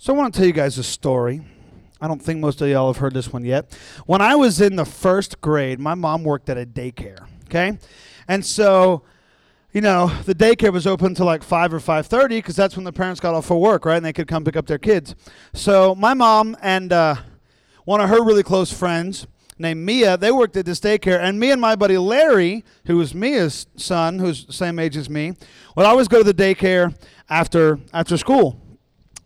So I want to tell you guys a story. I don't think most of y'all have heard this one yet. When I was in the first grade, my mom worked at a daycare. Okay, and so you know the daycare was open till like five or five thirty because that's when the parents got off for work, right? And they could come pick up their kids. So my mom and uh, one of her really close friends named Mia, they worked at this daycare, and me and my buddy Larry, who was Mia's son, who's the same age as me, would always go to the daycare after after school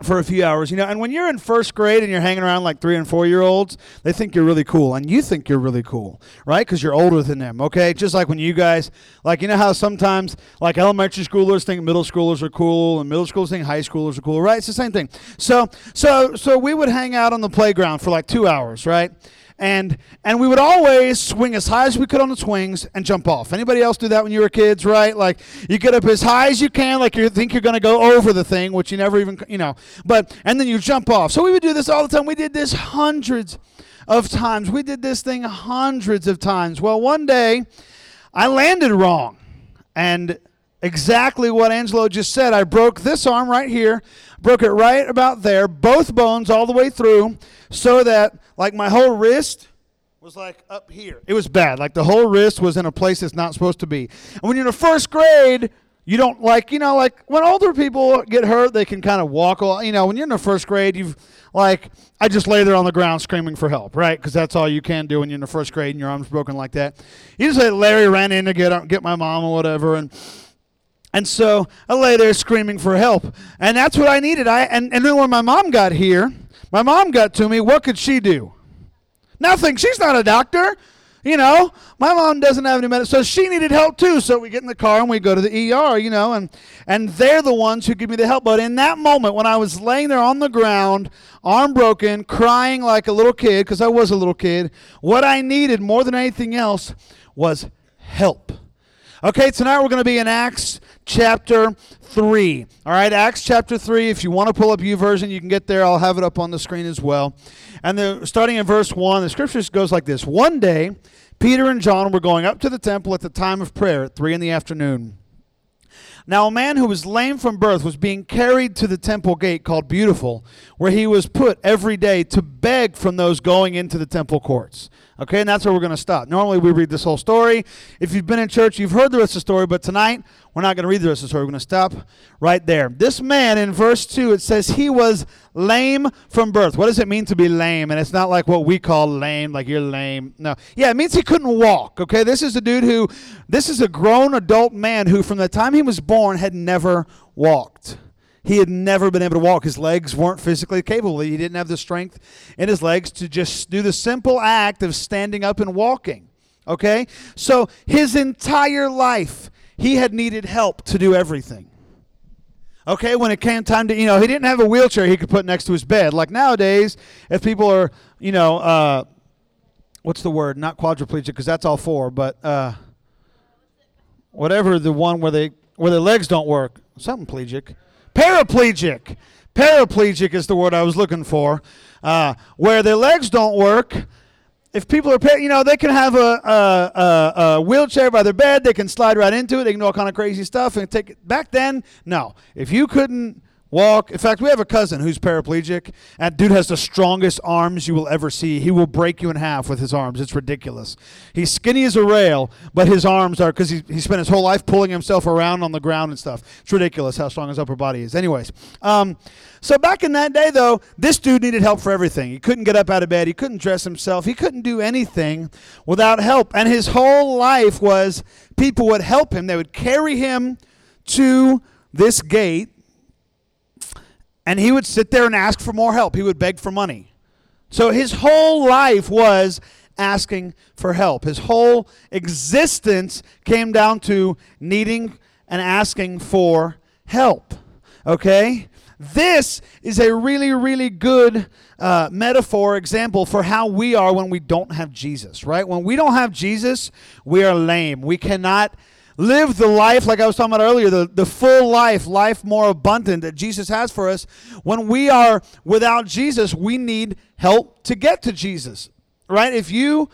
for a few hours, you know. And when you're in first grade and you're hanging around like three and four year olds, they think you're really cool, and you think you're really cool, right? Because you're older than them. Okay, just like when you guys, like you know how sometimes like elementary schoolers think middle schoolers are cool, and middle schoolers think high schoolers are cool, right? It's the same thing. So, so, so we would hang out on the playground for like two hours, right? And and we would always swing as high as we could on the swings and jump off. Anybody else do that when you were kids, right? Like you get up as high as you can, like you think you're going to go over the thing, which you never even, you know. But and then you jump off. So we would do this all the time. We did this hundreds of times. We did this thing hundreds of times. Well, one day I landed wrong, and exactly what Angelo just said. I broke this arm right here, broke it right about there, both bones all the way through, so that like my whole wrist was like up here. It was bad. Like the whole wrist was in a place it's not supposed to be. And when you're in the first grade, you don't like, you know, like when older people get hurt, they can kind of walk. You know, when you're in the first grade, you've like, I just lay there on the ground screaming for help, right? Because that's all you can do when you're in the first grade and your arm's broken like that. You just say Larry ran in to get uh, get my mom or whatever, and and so I lay there screaming for help, and that's what I needed. I and and then when my mom got here, my mom got to me. What could she do? Nothing. She's not a doctor. You know, my mom doesn't have any medicine, so she needed help too. So we get in the car and we go to the ER, you know, and and they're the ones who give me the help. But in that moment, when I was laying there on the ground, arm broken, crying like a little kid, because I was a little kid, what I needed more than anything else was help. Okay, tonight we're going to be in Acts chapter 3. All right, Acts chapter 3. If you want to pull up U YouVersion, you can get there. I'll have it up on the screen as well. And the, starting in verse 1, the scripture goes like this One day, Peter and John were going up to the temple at the time of prayer at 3 in the afternoon. Now, a man who was lame from birth was being carried to the temple gate called Beautiful, where he was put every day to beg from those going into the temple courts. Okay, and that's where we're going to stop. Normally, we read this whole story. If you've been in church, you've heard the rest of the story, but tonight, we're not going to read the rest of the story. We're going to stop right there. This man, in verse 2, it says he was lame from birth. What does it mean to be lame? And it's not like what we call lame, like you're lame. No. Yeah, it means he couldn't walk. Okay, this is a dude who, this is a grown adult man who, from the time he was born, had never walked. He had never been able to walk. His legs weren't physically capable. He didn't have the strength in his legs to just do the simple act of standing up and walking. Okay? So his entire life, he had needed help to do everything. Okay, when it came time to, you know, he didn't have a wheelchair he could put next to his bed. Like nowadays, if people are, you know, uh, what's the word? Not quadriplegic, because that's all four, but uh, whatever the one where they where their legs don't work, something plegic. Paraplegic. Paraplegic is the word I was looking for. Uh, where their legs don't work. If people are, you know, they can have a, a, a, a, wheelchair by their bed. They can slide right into it. They can do all kind of crazy stuff and take it. Back then, no. If you couldn't walk. In fact, we have a cousin who's paraplegic. and dude has the strongest arms you will ever see. He will break you in half with his arms. It's ridiculous. He's skinny as a rail, but his arms are because he, he spent his whole life pulling himself around on the ground and stuff. It's ridiculous how strong his upper body is. Anyways, um, so back in that day, though, this dude needed help for everything. He couldn't get up out of bed. He couldn't dress himself. He couldn't do anything without help. And his whole life was people would help him. They would carry him to this gate and he would sit there and ask for more help. He would beg for money. So his whole life was asking for help. His whole existence came down to needing and asking for help. Okay? This is a really, really good uh, metaphor, example for how we are when we don't have Jesus, right? When we don't have Jesus, we are lame. We cannot live the life, like I was talking about earlier, the, the full life, life more abundant that Jesus has for us. When we are without Jesus, we need help to get to Jesus, right? If you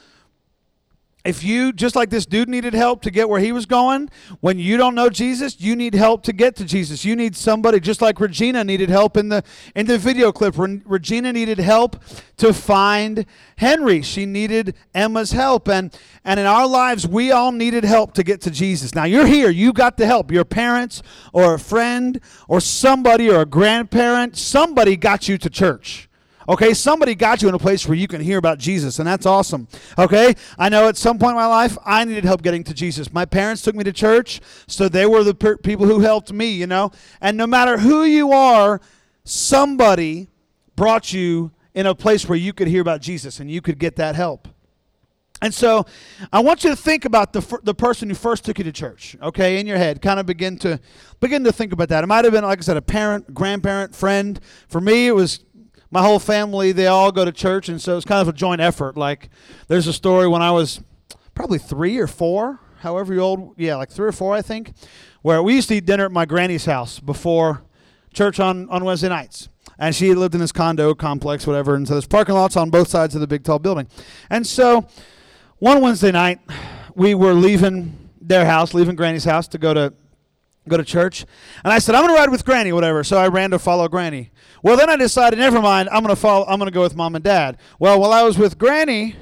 if you just like this dude needed help to get where he was going when you don't know jesus you need help to get to jesus. You need somebody just like regina needed help in the in the video clip. Re- regina needed help to find henry. She needed emma's help. And and in our lives we all needed help to get to jesus. Now you're here. You got the help. Your parents or a friend or somebody or a grandparent somebody got you to church Okay, somebody got you in a place where you can hear about Jesus, and that's awesome. Okay, I know at some point in my life I needed help getting to Jesus. My parents took me to church, so they were the per- people who helped me, you know. And no matter who you are, somebody brought you in a place where you could hear about Jesus and you could get that help. And so I want you to think about the, the person who first took you to church, okay, in your head. Kind of begin to begin to think about that. It might have been, like I said, a parent, grandparent, friend. For me, it was my whole family, they all go to church, and so it's kind of a joint effort. Like, there's a story when I was probably three or four, however old, yeah, like three or four, I think, where we used to eat dinner at my granny's house before church on, on Wednesday nights. And she lived in this condo complex, whatever, and so there's parking lots on both sides of the big tall building. And so one Wednesday night, we were leaving their house, leaving Granny's house to go to go to church. And I said, I'm going to ride with Granny, whatever. So I ran to follow Granny. Well, then I decided, never mind, I'm to follow, I'm to go with Mom and Dad. Well, while I was with Granny,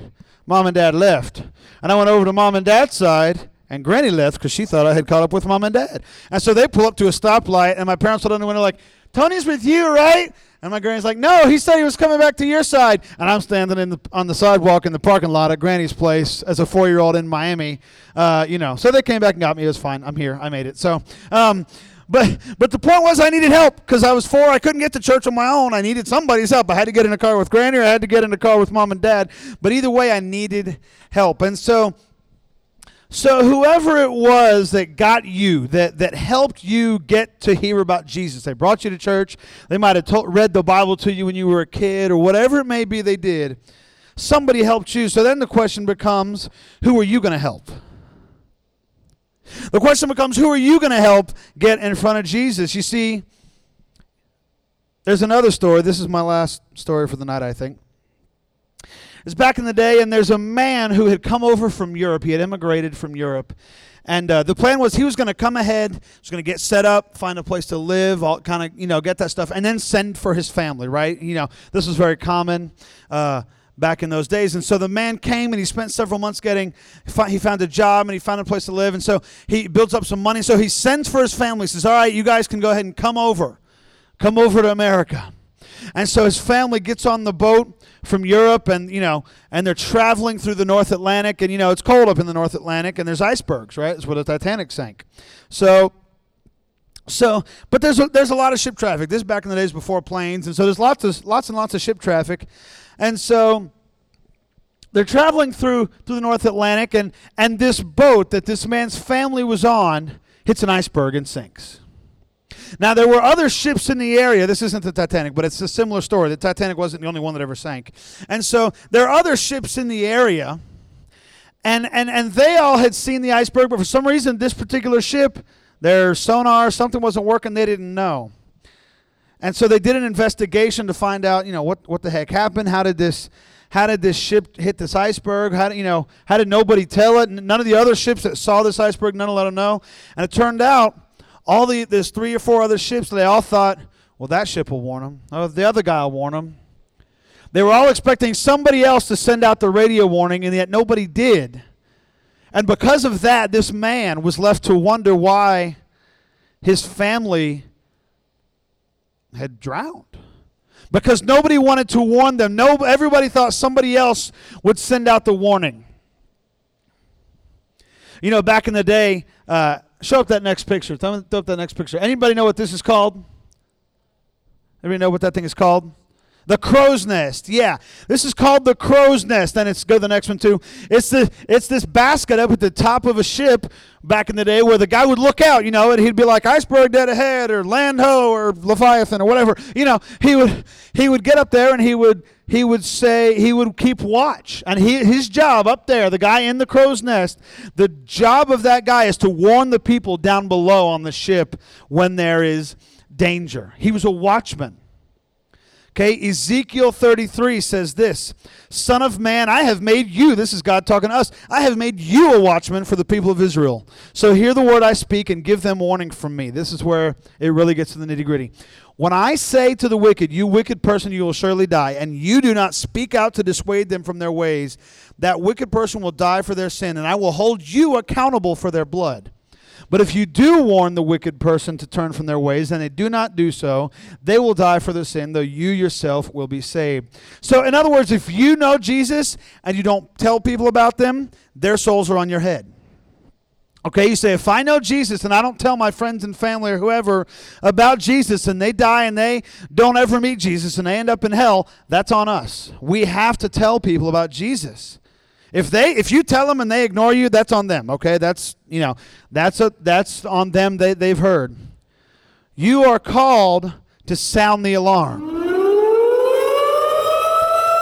Mom and Dad left. And I went over to Mom and Dad's side, and Granny left because she thought I had caught up with Mom and Dad. And so they pull up to a stoplight, and my parents look on the window like, Tony's with you, right? And my granny's like, no, he said he was coming back to your side. And I'm standing in the, on the sidewalk in the parking lot at Granny's place as a four year old in Miami. Uh, you know, so they came back and got me. It was fine. I'm here. I made it. So, um, but but the point was I needed help because I was four. I couldn't get to church on my own. I needed somebody's help. I had to get in a car with Granny or I had to get in a car with mom and dad. But either way, I needed help. And so so whoever it was that got you, that, that helped you get to hear about Jesus, they brought you to church, they might have told, read the Bible to you when you were a kid, or whatever it may be they did, somebody helped you. So then the question becomes, who are you going to help? The question becomes, who are you going to help get in front of Jesus? You see, there's another story. This is my last story for the night, I think. It's back in the day, and there's a man who had come over from Europe. He had immigrated from Europe. And uh, the plan was he was going to come ahead, was going to get set up, find a place to live, all kind of, you know, get that stuff, and then send for his family, right? You know, this was very common uh, back in those days. And so the man came and he spent several months getting, he found a job and he found a place to live. And so he builds up some money. So he sends for his family, says, All right, you guys can go ahead and come over. Come over to America. And so his family gets on the boat from Europe and you know and they're traveling through the North Atlantic and you know it's cold up in the North Atlantic and there's icebergs right it's where the Titanic sank so so but there's a, there's a lot of ship traffic this is back in the days before planes and so there's lots of lots and lots of ship traffic and so they're traveling through through the North Atlantic and and this boat that this man's family was on hits an iceberg and sinks now, there were other ships in the area. This isn't the Titanic, but it's a similar story. The Titanic wasn't the only one that ever sank. And so there are other ships in the area, and, and, and they all had seen the iceberg, but for some reason, this particular ship, their sonar, something wasn't working, they didn't know. And so they did an investigation to find out, you know, what, what the heck happened. How did this how did this ship hit this iceberg? How did, you know, how did nobody tell it? None of the other ships that saw this iceberg, none of let them know. And it turned out all the there's three or four other ships. They all thought, well, that ship will warn them. Oh, the other guy will warn them. They were all expecting somebody else to send out the radio warning, and yet nobody did. And because of that, this man was left to wonder why his family had drowned. Because nobody wanted to warn them. No, everybody thought somebody else would send out the warning. You know, back in the day, uh, Show up that next picture. Throw, up that next picture. Anybody know what this is called? Anybody know what that thing is called? The crow's nest. Yeah. This is called the crow's nest. Then it's go the next one too. It's the it's this basket up at the top of a ship back in the day where the guy would look out, you know, and he'd be like iceberg dead ahead or land ho or leviathan or whatever. You know, he would he would get up there and he would he would say he would keep watch and he, his job up there the guy in the crow's nest the job of that guy is to warn the people down below on the ship when there is danger he was a watchman Okay, Ezekiel 33 says this Son of man, I have made you, this is God talking to us, I have made you a watchman for the people of Israel. So hear the word I speak and give them warning from me. This is where it really gets to the nitty gritty. When I say to the wicked, You wicked person, you will surely die, and you do not speak out to dissuade them from their ways, that wicked person will die for their sin, and I will hold you accountable for their blood. But if you do warn the wicked person to turn from their ways, and they do not do so, they will die for their sin, though you yourself will be saved. So, in other words, if you know Jesus and you don't tell people about them, their souls are on your head. Okay, you say, if I know Jesus and I don't tell my friends and family or whoever about Jesus and they die and they don't ever meet Jesus and they end up in hell, that's on us. We have to tell people about Jesus. If they if you tell them and they ignore you, that's on them. Okay, that's you know that's a that's on them. They they've heard. You are called to sound the alarm.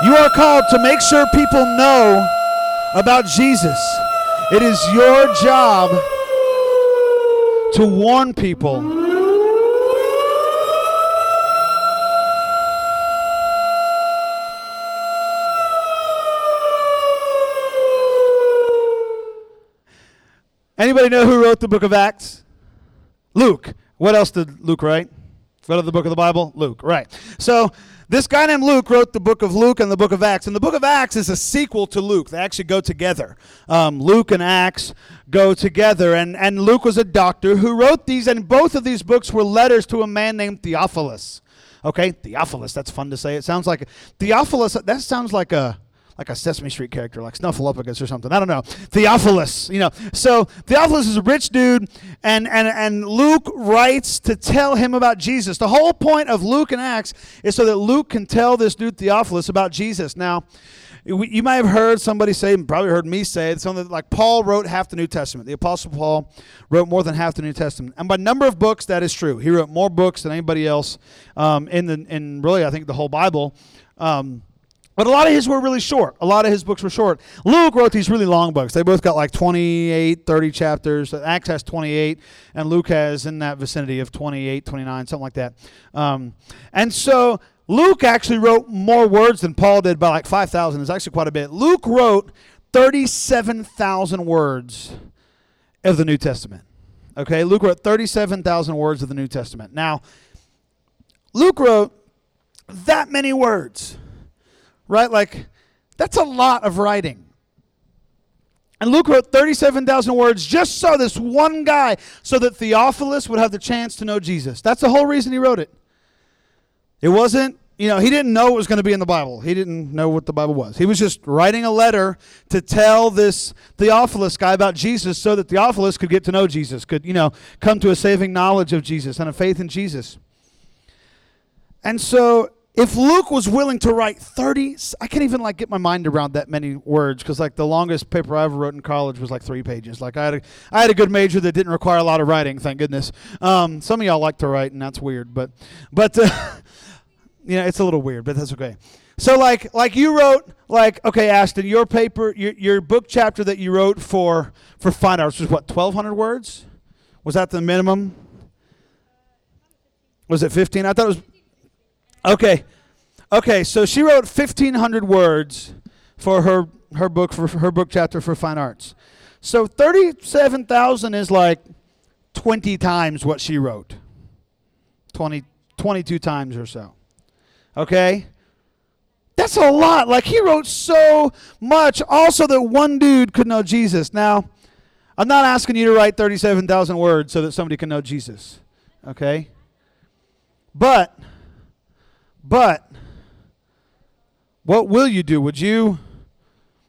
You are called to make sure people know about Jesus. It is your job to warn people Anybody know who wrote the book of Acts? Luke. What else did Luke write? What of the book of the Bible? Luke. Right. So this guy named Luke wrote the book of Luke and the book of Acts. And the book of Acts is a sequel to Luke. They actually go together. Um, Luke and Acts go together. And, and Luke was a doctor who wrote these, and both of these books were letters to a man named Theophilus. Okay, Theophilus, that's fun to say. It sounds like Theophilus, that sounds like a like a Sesame Street character, like Snuffleupagus or something. I don't know. Theophilus, you know. So Theophilus is a rich dude, and, and, and Luke writes to tell him about Jesus. The whole point of Luke and Acts is so that Luke can tell this dude Theophilus about Jesus. Now, you might have heard somebody say, and probably heard me say, something like Paul wrote half the New Testament. The Apostle Paul wrote more than half the New Testament, and by number of books, that is true. He wrote more books than anybody else um, in the in really, I think, the whole Bible. Um, but a lot of his were really short. A lot of his books were short. Luke wrote these really long books. They both got like 28, 30 chapters. Acts has 28, and Luke has in that vicinity of 28, 29, something like that. Um, and so Luke actually wrote more words than Paul did by like 5,000. It's actually quite a bit. Luke wrote 37,000 words of the New Testament. Okay, Luke wrote 37,000 words of the New Testament. Now, Luke wrote that many words right? Like, that's a lot of writing. And Luke wrote 37,000 words just so this one guy, so that Theophilus would have the chance to know Jesus. That's the whole reason he wrote it. It wasn't, you know, he didn't know it was going to be in the Bible. He didn't know what the Bible was. He was just writing a letter to tell this Theophilus guy about Jesus so that Theophilus could get to know Jesus, could, you know, come to a saving knowledge of Jesus and a faith in Jesus. And so if Luke was willing to write 30, I can't even like get my mind around that many words because like the longest paper I ever wrote in college was like three pages. Like I had a, I had a good major that didn't require a lot of writing, thank goodness. Um, some of y'all like to write and that's weird, but, but, uh, you know, it's a little weird, but that's okay. So like, like you wrote, like, okay, Ashton, your paper, your, your book chapter that you wrote for, for fine arts was what, 1200 words? Was that the minimum? Was it 15? I thought it was Okay. Okay, so she wrote 1500 words for her her book for her book chapter for fine arts. So 37,000 is like 20 times what she wrote. 20 22 times or so. Okay? That's a lot. Like he wrote so much also that one dude could know Jesus. Now, I'm not asking you to write 37,000 words so that somebody can know Jesus. Okay? But but what will you do? Would you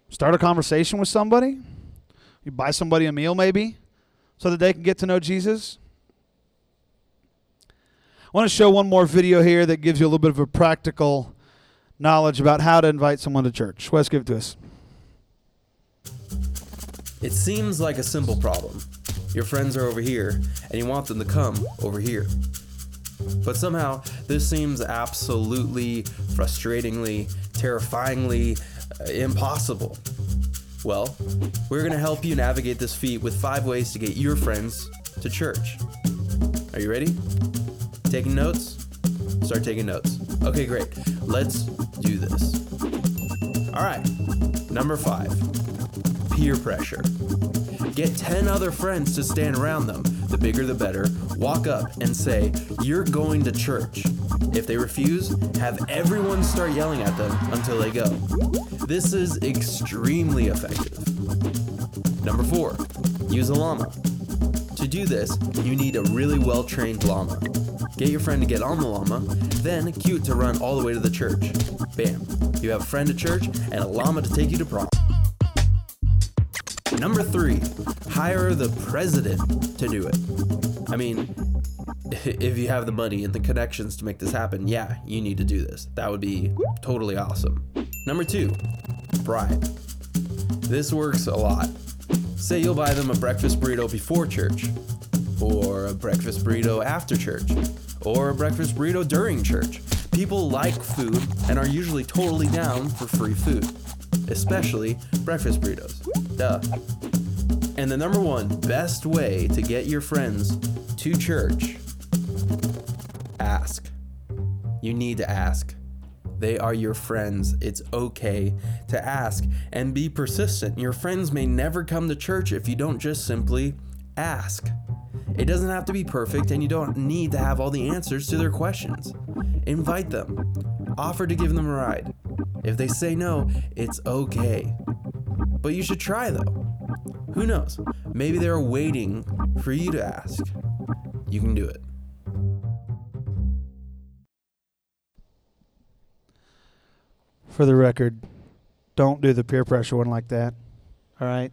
start a conversation with somebody? You buy somebody a meal maybe so that they can get to know Jesus? I want to show one more video here that gives you a little bit of a practical knowledge about how to invite someone to church. Wes, give it to us. It seems like a simple problem. Your friends are over here, and you want them to come over here. But somehow, this seems absolutely, frustratingly, terrifyingly uh, impossible. Well, we're going to help you navigate this feat with five ways to get your friends to church. Are you ready? Taking notes? Start taking notes. Okay, great. Let's do this. All right. Number five peer pressure. Get 10 other friends to stand around them. The bigger the better. Walk up and say, You're going to church. If they refuse, have everyone start yelling at them until they go. This is extremely effective. Number four, use a llama. To do this, you need a really well trained llama. Get your friend to get on the llama, then cue to run all the way to the church. Bam, you have a friend at church and a llama to take you to prom. Number three, hire the president to do it. I mean, if you have the money and the connections to make this happen, yeah, you need to do this. That would be totally awesome. Number two, bribe. This works a lot. Say you'll buy them a breakfast burrito before church, or a breakfast burrito after church, or a breakfast burrito during church. People like food and are usually totally down for free food, especially breakfast burritos. Duh. And the number one best way to get your friends to church ask. You need to ask. They are your friends. It's okay to ask and be persistent. Your friends may never come to church if you don't just simply ask. It doesn't have to be perfect, and you don't need to have all the answers to their questions. Invite them, offer to give them a ride. If they say no, it's okay. But you should try though. Who knows? Maybe they're waiting for you to ask. You can do it. For the record, don't do the peer pressure one like that. All right.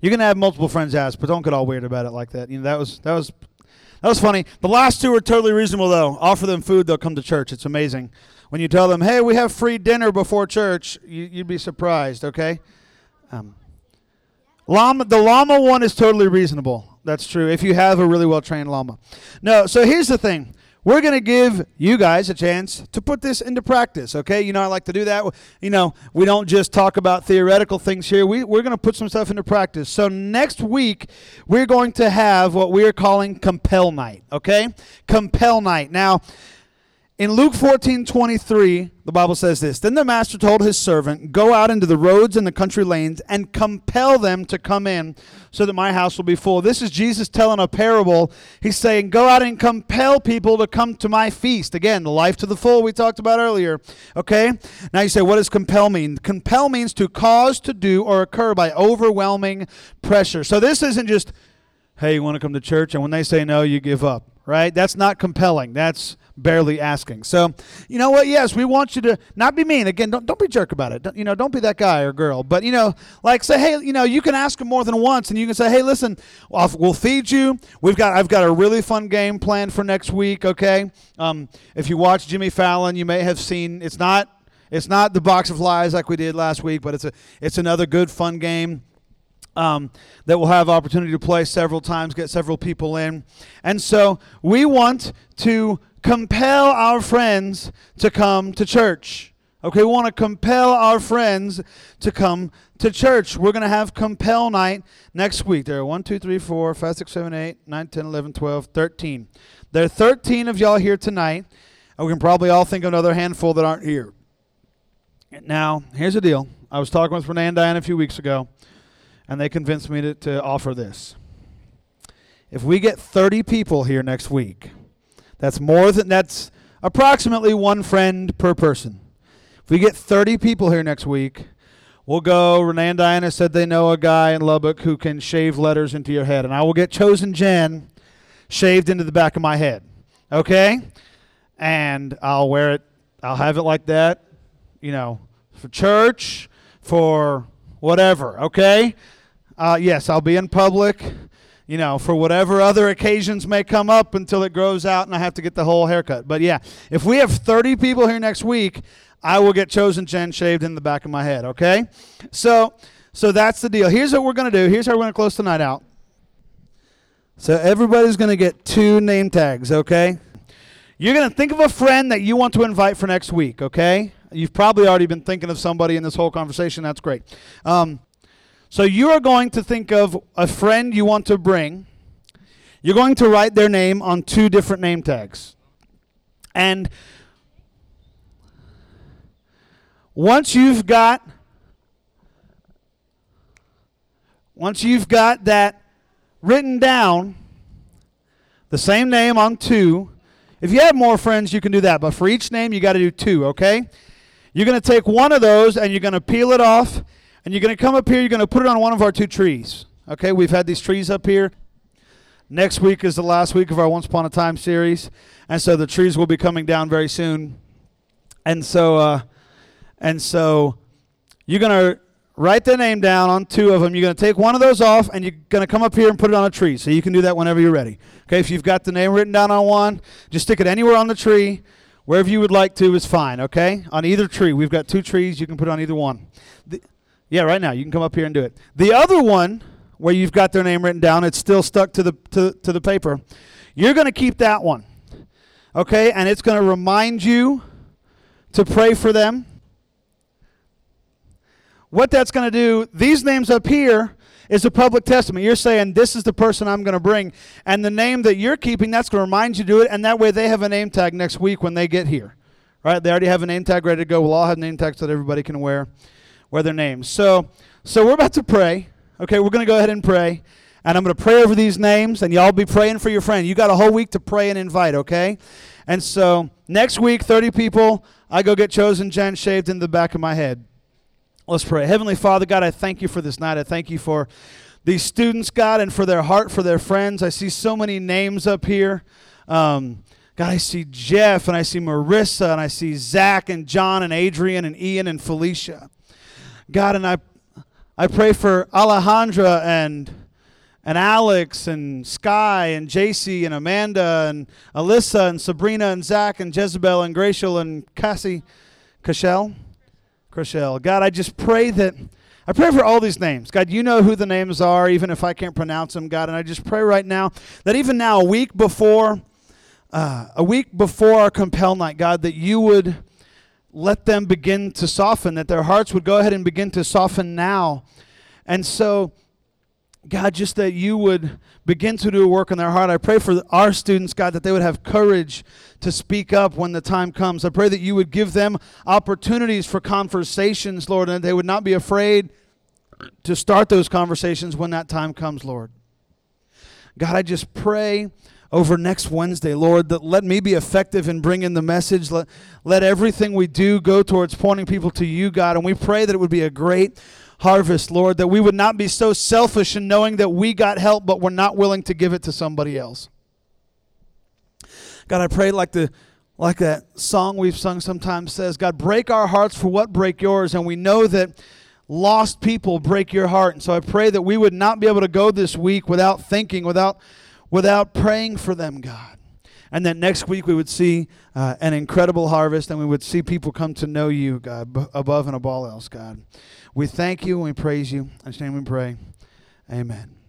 You can have multiple friends ask, but don't get all weird about it like that. You know that was that was that was funny. The last two are totally reasonable though. Offer them food, they'll come to church. It's amazing. When you tell them, "Hey, we have free dinner before church," you, would be surprised. Okay. Um, llama, the llama one is totally reasonable. That's true. If you have a really well trained llama. No. So here's the thing. We're going to give you guys a chance to put this into practice, okay? You know, I like to do that. You know, we don't just talk about theoretical things here. We, we're going to put some stuff into practice. So next week, we're going to have what we are calling Compel Night, okay? Compel Night. Now, in Luke 14 23, the Bible says this Then the master told his servant, Go out into the roads and the country lanes and compel them to come in so that my house will be full. This is Jesus telling a parable. He's saying, Go out and compel people to come to my feast. Again, the life to the full we talked about earlier. Okay? Now you say, What does compel mean? Compel means to cause to do or occur by overwhelming pressure. So this isn't just, Hey, you want to come to church? And when they say no, you give up, right? That's not compelling. That's barely asking. So, you know what? Yes, we want you to not be mean. Again, don't, don't be jerk about it. Don't, you know, don't be that guy or girl. But, you know, like say, hey, you know, you can ask them more than once and you can say, hey, listen, we'll feed you. We've got, I've got a really fun game planned for next week, okay? Um, if you watch Jimmy Fallon, you may have seen, it's not, it's not the box of lies like we did last week, but it's a, it's another good fun game. Um, that we'll have opportunity to play several times, get several people in. And so we want to compel our friends to come to church. Okay, we want to compel our friends to come to church. We're going to have compel night next week. There are 1, 2, 3, 4, 5, 6, 7, 8, 9, 10, 11, 12, 13. There are 13 of y'all here tonight. And we can probably all think of another handful that aren't here. Now, here's the deal. I was talking with Renee and Diane a few weeks ago, and they convinced me to, to offer this. If we get 30 people here next week, that's more than that's approximately one friend per person. If we get 30 people here next week, we'll go. Renee and Diana said they know a guy in Lubbock who can shave letters into your head, and I will get chosen Jen shaved into the back of my head. Okay? And I'll wear it, I'll have it like that, you know, for church, for whatever, okay? Uh, yes, I'll be in public you know, for whatever other occasions may come up until it grows out and I have to get the whole haircut. But yeah, if we have 30 people here next week, I will get chosen Jen shaved in the back of my head, okay? So so that's the deal. Here's what we're going to do. Here's how we're going to close tonight out. So everybody's going to get two name tags, okay? You're going to think of a friend that you want to invite for next week, okay? You've probably already been thinking of somebody in this whole conversation. That's great. Um, so you are going to think of a friend you want to bring. You're going to write their name on two different name tags. And once you've got once you've got that written down, the same name on two. If you have more friends, you can do that. But for each name, you got to do two, okay? You're going to take one of those and you're going to peel it off and you're going to come up here. You're going to put it on one of our two trees. Okay, we've had these trees up here. Next week is the last week of our Once Upon a Time series. And so the trees will be coming down very soon. And so, uh, and so you're going to write their name down on two of them. You're going to take one of those off and you're going to come up here and put it on a tree. So you can do that whenever you're ready. Okay, if you've got the name written down on one, just stick it anywhere on the tree. Wherever you would like to is fine, okay? On either tree. We've got two trees. You can put on either one. The, yeah, right now. You can come up here and do it. The other one, where you've got their name written down, it's still stuck to the, to, to the paper. You're going to keep that one, okay? And it's going to remind you to pray for them what that's going to do, these names up here is a public testament. You're saying, This is the person I'm going to bring. And the name that you're keeping, that's going to remind you to do it. And that way they have a name tag next week when they get here. Right? They already have a name tag ready to go. We'll all have name tags that everybody can wear, wear their names. So, so we're about to pray. Okay, we're going to go ahead and pray. And I'm going to pray over these names, and y'all be praying for your friend. You got a whole week to pray and invite, okay? And so next week, 30 people, I go get chosen Jen shaved in the back of my head. Let's pray. Heavenly Father, God, I thank you for this night. I thank you for these students, God, and for their heart for their friends. I see so many names up here. Um, God, I see Jeff and I see Marissa and I see Zach and John and Adrian and Ian and Felicia. God, and I, I pray for Alejandra and and Alex and Sky and JC and Amanda and Alyssa and Sabrina and Zach and Jezebel and Gracial and Cassie Cashel. Crochelle. God, I just pray that I pray for all these names. God, you know who the names are, even if I can't pronounce them, God. And I just pray right now that even now, a week before, uh, a week before our compel night, God, that you would let them begin to soften, that their hearts would go ahead and begin to soften now. And so, God, just that you would begin to do a work in their heart. I pray for our students, God, that they would have courage to speak up when the time comes. I pray that you would give them opportunities for conversations, Lord, and they would not be afraid to start those conversations when that time comes, Lord. God, I just pray over next Wednesday, Lord, that let me be effective in bringing the message. Let, let everything we do go towards pointing people to you, God. And we pray that it would be a great harvest, Lord, that we would not be so selfish in knowing that we got help, but we're not willing to give it to somebody else. God, I pray like the like that song we've sung sometimes says, God, break our hearts for what break yours. And we know that lost people break your heart. And so I pray that we would not be able to go this week without thinking, without without praying for them, God. And that next week we would see uh, an incredible harvest and we would see people come to know you, God, above and above all else, God. We thank you and we praise you. In His name we pray. Amen.